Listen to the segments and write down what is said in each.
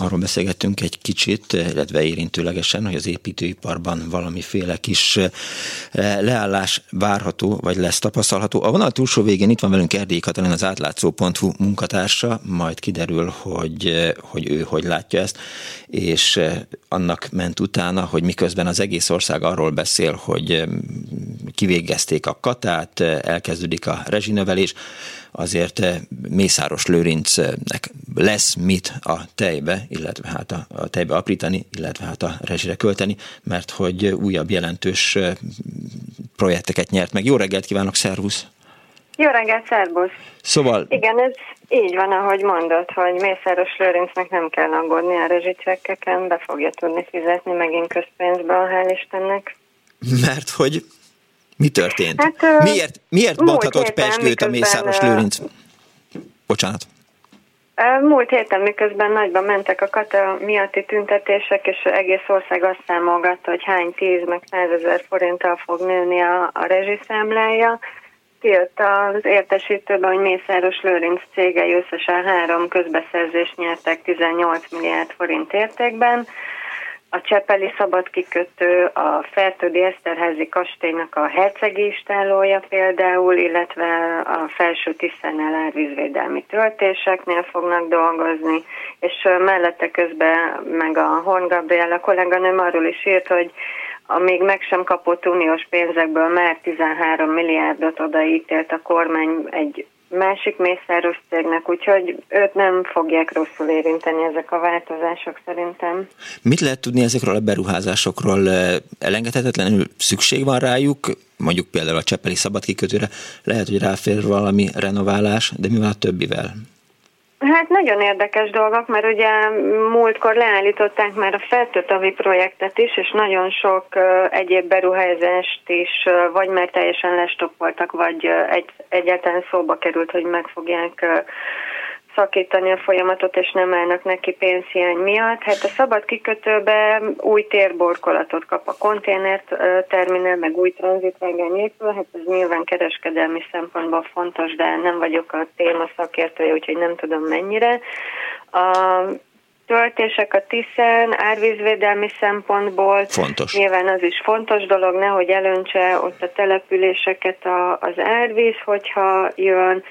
Arról beszélgettünk egy kicsit, illetve érintőlegesen, hogy az építőiparban valamiféle kis leállás várható, vagy lesz tapasztalható. A vonal túlsó végén itt van velünk Erdély Katalin, az átlátszó.hu munkatársa, majd kiderül, hogy, hogy ő hogy látja ezt, és annak ment utána, hogy miközben az egész ország arról beszél, hogy kivégezték a katát, elkezdődik a rezsinövelés, azért eh, Mészáros Lőrincnek lesz mit a tejbe, illetve hát a, a tejbe aprítani, illetve hát a rezsire költeni, mert hogy újabb jelentős eh, projekteket nyert meg. Jó reggelt kívánok, szervusz! Jó reggelt, szervusz! Szóval... Igen, ez így van, ahogy mondod, hogy Mészáros Lőrincnek nem kell aggódni a rezsicsekkeken, be fogja tudni fizetni megint közpénzből, hál' Istennek. Mert hogy mi történt? Hát, miért miért bonthatott Pesgőt a Mészáros Lőrinc? Bocsánat. Múlt héten, miközben nagyban mentek a kata miatti tüntetések, és egész ország azt számolgatta, hogy hány tíz meg százezer forinttal fog nőni a, a rezsiszámlája, kijött az értesítőben, hogy Mészáros Lőrinc cégei összesen három közbeszerzést nyertek 18 milliárd forint értékben, a Csepeli szabad kikötő, a Fertődi Eszterházi kastélynak a hercegi istálója például, illetve a felső Tiszánál árvízvédelmi töltéseknél fognak dolgozni, és mellette közben meg a Horn Gabriela kolléganőm arról is írt, hogy a még meg sem kapott uniós pénzekből már 13 milliárdot odaítélt a kormány egy másik mészáros cégnek, úgyhogy őt nem fogják rosszul érinteni ezek a változások szerintem. Mit lehet tudni ezekről a beruházásokról? Elengedhetetlenül szükség van rájuk? Mondjuk például a Csepeli szabadkikötőre lehet, hogy ráfér valami renoválás, de mi van a többivel? Hát nagyon érdekes dolgok, mert ugye múltkor leállították már a feltötavi projektet is, és nagyon sok egyéb beruházást is vagy már teljesen lestoppoltak, vagy egy, egyáltalán szóba került, hogy meg fogják szakítani a folyamatot, és nem állnak neki pénzhiány miatt. Hát a szabad kikötőbe új térborkolatot kap a konténer terminál, meg új tranzitvágány épül, hát ez nyilván kereskedelmi szempontból fontos, de nem vagyok a téma szakértője, úgyhogy nem tudom mennyire. A töltések a Tiszán árvízvédelmi szempontból. Fontos. Nyilván az is fontos dolog, nehogy elöntse ott a településeket a, az árvíz, hogyha jön.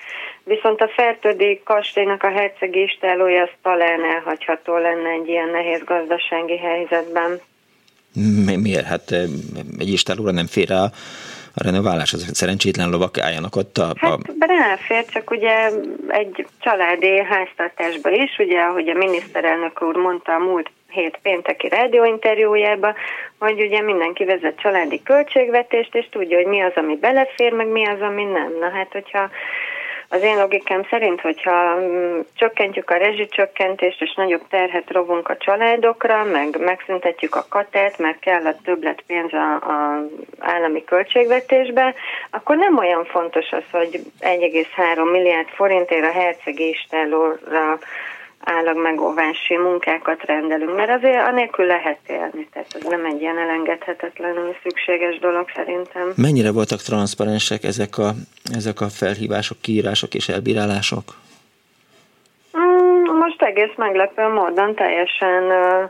Viszont a fertődi kastélynak a hercegi istálója az talán elhagyható lenne egy ilyen nehéz gazdasági helyzetben. Mi, miért? Hát egy istálóra nem fér el a renoválás, az szerencsétlen lovak álljanak ott a... Hát ráfér, csak ugye egy családi háztartásba is, ugye, ahogy a miniszterelnök úr mondta a múlt hét pénteki rádióinterjújában, hogy ugye mindenki vezet családi költségvetést, és tudja, hogy mi az, ami belefér, meg mi az, ami nem. Na hát, hogyha az én logikám szerint, hogyha mm, csökkentjük a rezsicsökkentést, és nagyobb terhet rovunk a családokra, meg megszüntetjük a katát, mert kell a többlet pénz a, állami költségvetésbe, akkor nem olyan fontos az, hogy 1,3 milliárd forintért a hercegi istálóra állag megóvási munkákat rendelünk, mert azért anélkül lehet élni, tehát ez nem egy ilyen elengedhetetlenül szükséges dolog szerintem. Mennyire voltak transzparensek ezek a, ezek a felhívások, kiírások és elbírálások? Mm, most egész meglepő módon teljesen uh,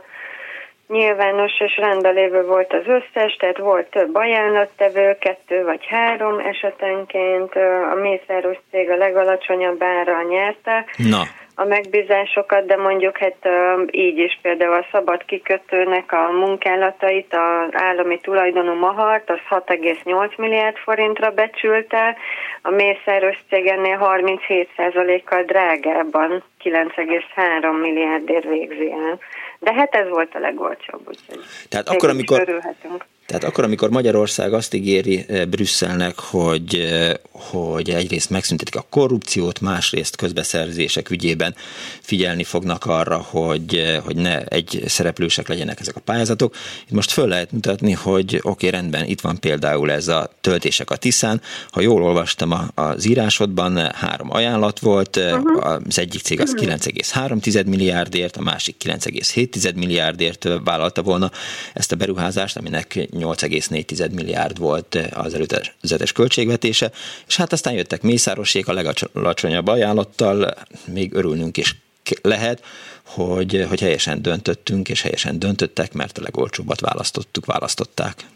nyilvános és rendelévő volt az összes, tehát volt több ajánlattevő, kettő vagy három esetenként, a Mészáros cég a legalacsonyabb ára nyerte. Na a megbízásokat, de mondjuk hát így is például a szabad kikötőnek a munkálatait az állami tulajdonú Mahart az 6,8 milliárd forintra becsülte, a Mészáros cég ennél 37%-kal drágábban 9,3 milliárdért végzi el. De hát ez volt a legolcsóbb, úgyhogy Tehát akkor, amikor. Tehát akkor, amikor Magyarország azt ígéri eh, Brüsszelnek, hogy, eh, hogy egyrészt megszüntetik a korrupciót, másrészt közbeszerzések ügyében figyelni fognak arra, hogy, eh, hogy ne egy szereplősek legyenek ezek a pályázatok. Itt most föl lehet mutatni, hogy oké, okay, rendben, itt van például ez a töltések a Tiszán. Ha jól olvastam az írásodban, három ajánlat volt, uh-huh. az egyik cég az 9,3 milliárdért, a másik 9,7 milliárdért vállalta volna ezt a beruházást, aminek 8,4 milliárd volt az előzetes költségvetése, és hát aztán jöttek Mészárosék a legalacsonyabb ajánlattal, még örülnünk is lehet, hogy, hogy helyesen döntöttünk, és helyesen döntöttek, mert a legolcsóbbat választottuk, választották.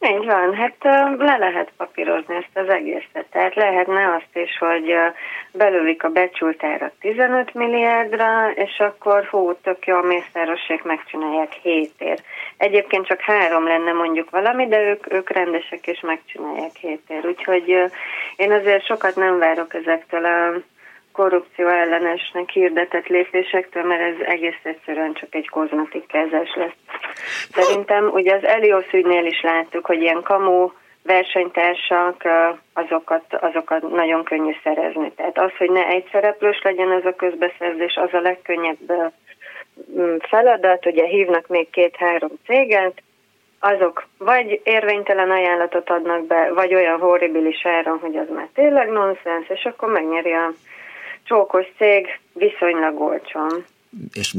Így van, hát le lehet papírozni ezt az egészet. Tehát lehetne azt is, hogy belülik a becsült árat 15 milliárdra, és akkor hú, tök jó, a mészárossék megcsinálják 7 ér. Egyébként csak három lenne mondjuk valami, de ők, ők rendesek és megcsinálják 7 ér. Úgyhogy én azért sokat nem várok ezektől a korrupció ellenesnek hirdetett lépésektől, mert ez egész egyszerűen csak egy kozmetikkázás lesz. Szerintem ugye az Elios ügynél is láttuk, hogy ilyen kamu versenytársak, azokat, azokat nagyon könnyű szerezni. Tehát az, hogy ne egy szereplős legyen ez a közbeszerzés, az a legkönnyebb feladat, ugye hívnak még két-három céget, azok vagy érvénytelen ajánlatot adnak be, vagy olyan horribilis áron, hogy az már tényleg nonsens, és akkor megnyeri a csókos cég viszonylag olcsón. És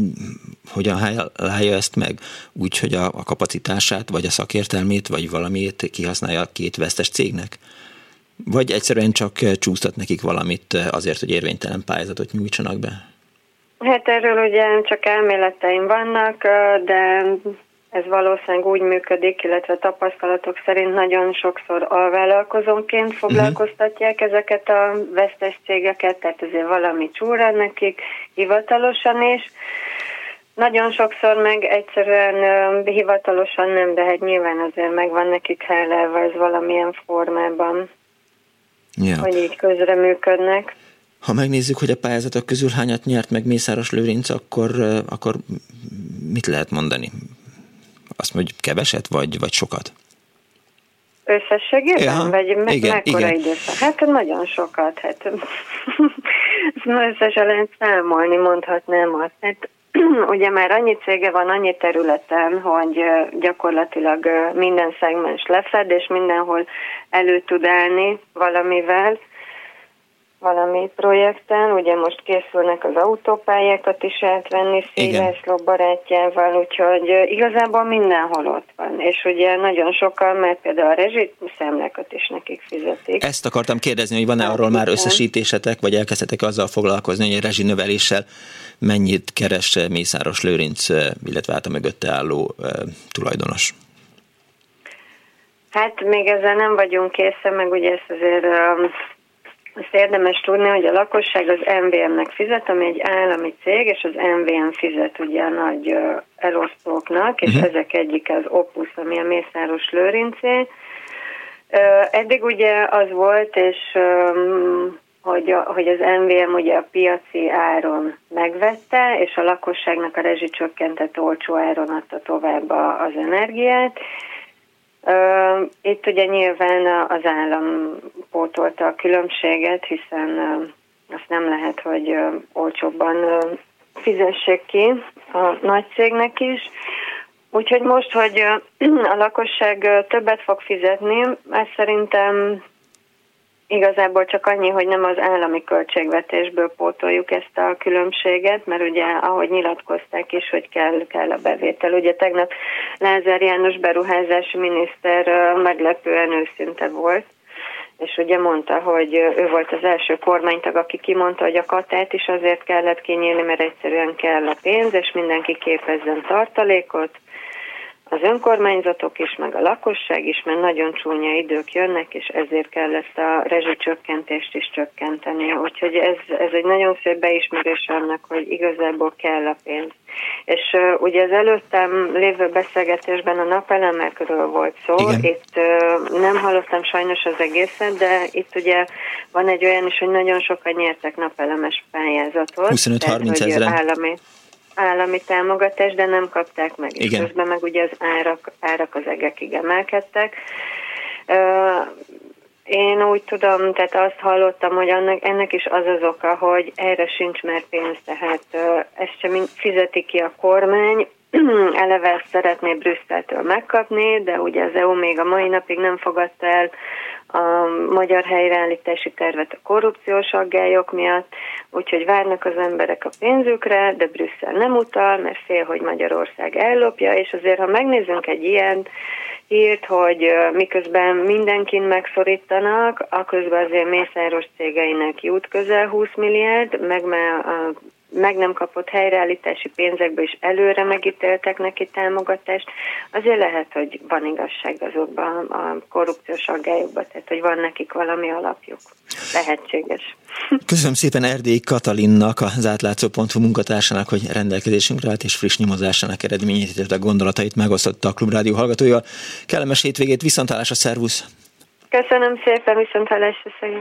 hogyan állja ezt meg? Úgy, hogy a, a kapacitását, vagy a szakértelmét, vagy valamiét kihasználja a két vesztes cégnek? Vagy egyszerűen csak csúsztat nekik valamit azért, hogy érvénytelen pályázatot nyújtsanak be? Hát erről ugye csak elméleteim vannak, de ez valószínűleg úgy működik, illetve tapasztalatok szerint nagyon sokszor alvállalkozónként foglalkoztatják uh-huh. ezeket a vesztes cégeket, tehát ezért valami csúra nekik hivatalosan is. Nagyon sokszor meg egyszerűen hivatalosan nem, de hát nyilván azért megvan nekik hellelve ez valamilyen formában, ja. hogy így közreműködnek. Ha megnézzük, hogy a pályázatok közül hányat nyert meg Mészáros Lőrinc, akkor, akkor mit lehet mondani? Azt mondjuk keveset, vagy, vagy sokat? Összességében? Ja, vagy me- igen, mekkora igen. időszak? Hát nagyon sokat. Hát, összesen lehet számolni, mondhatnám azt. Hát, ugye már annyi cége van annyi területen, hogy gyakorlatilag minden szegmens lefed, és mindenhol elő tud állni valamivel valami projekten, ugye most készülnek az autópályákat is átvenni Szélászló barátjával, úgyhogy igazából mindenhol ott van, és ugye nagyon sokan, mert például a rezsiszámlákat is nekik fizetik. Ezt akartam kérdezni, hogy van-e arról már összesítésetek, vagy elkezdhetek azzal foglalkozni, hogy a rezsinöveléssel mennyit keres Mészáros Lőrinc, illetve hát a mögötte álló uh, tulajdonos? Hát még ezzel nem vagyunk készen, meg ugye ezt azért azt érdemes tudni, hogy a lakosság az MVM-nek fizet, ami egy állami cég, és az MVM fizet ugye a nagy elosztóknak, és uh-huh. ezek egyik az Opus, ami a Mészáros Lőrincé. Eddig ugye az volt, és hogy, a, hogy az MVM ugye a piaci áron megvette, és a lakosságnak a rezsicsökkentett olcsó áron adta tovább az energiát, itt ugye nyilván az állam pótolta a különbséget, hiszen azt nem lehet, hogy olcsóbban fizessék ki a nagy cégnek is. Úgyhogy most, hogy a lakosság többet fog fizetni, ez szerintem Igazából csak annyi, hogy nem az állami költségvetésből pótoljuk ezt a különbséget, mert ugye, ahogy nyilatkozták is, hogy kell, kell a bevétel. Ugye tegnap Lázár János beruházási miniszter meglepően őszinte volt, és ugye mondta, hogy ő volt az első kormánytag, aki kimondta, hogy a katát is azért kellett kinyílni, mert egyszerűen kell a pénz, és mindenki képezzen tartalékot, az önkormányzatok is, meg a lakosság is, mert nagyon csúnya idők jönnek, és ezért kell ezt a rezsicsökkentést is csökkenteni. Úgyhogy ez, ez egy nagyon szép beismerés annak, hogy igazából kell a pénz. És uh, ugye az előttem lévő beszélgetésben a napelemekről volt szó, Igen. itt uh, nem hallottam sajnos az egészet, de itt ugye van egy olyan is, hogy nagyon sokan nyertek napelemes pályázatot. 25-30 ezeren. Állami, állami támogatást, de nem kapták meg. Igen. És közben meg ugye az árak, árak az egekig emelkedtek. Én úgy tudom, tehát azt hallottam, hogy annak, ennek is az az oka, hogy erre sincs már pénz, tehát ezt sem fizeti ki a kormány, eleve ezt szeretné Brüsszeltől megkapni, de ugye az EU még a mai napig nem fogadta el a magyar helyreállítási tervet a korrupciós aggályok miatt, úgyhogy várnak az emberek a pénzükre, de Brüsszel nem utal, mert fél, hogy Magyarország ellopja, és azért, ha megnézzünk egy ilyen hírt, hogy miközben mindenkin megszorítanak, aközben azért mészáros cégeinek jut közel 20 milliárd, meg már a meg nem kapott helyreállítási pénzekből is előre megítéltek neki támogatást, azért lehet, hogy van igazság azokban a korrupciós aggályokban, tehát hogy van nekik valami alapjuk. Lehetséges. Köszönöm szépen Erdély Katalinnak, az átlátszó.hu munkatársának, hogy rendelkezésünkre állt és friss nyomozásának eredményét, a gondolatait megosztotta a Klubrádió hallgatója. Kellemes hétvégét, viszontlátásra, szervusz! Köszönöm szépen, viszontlátásra,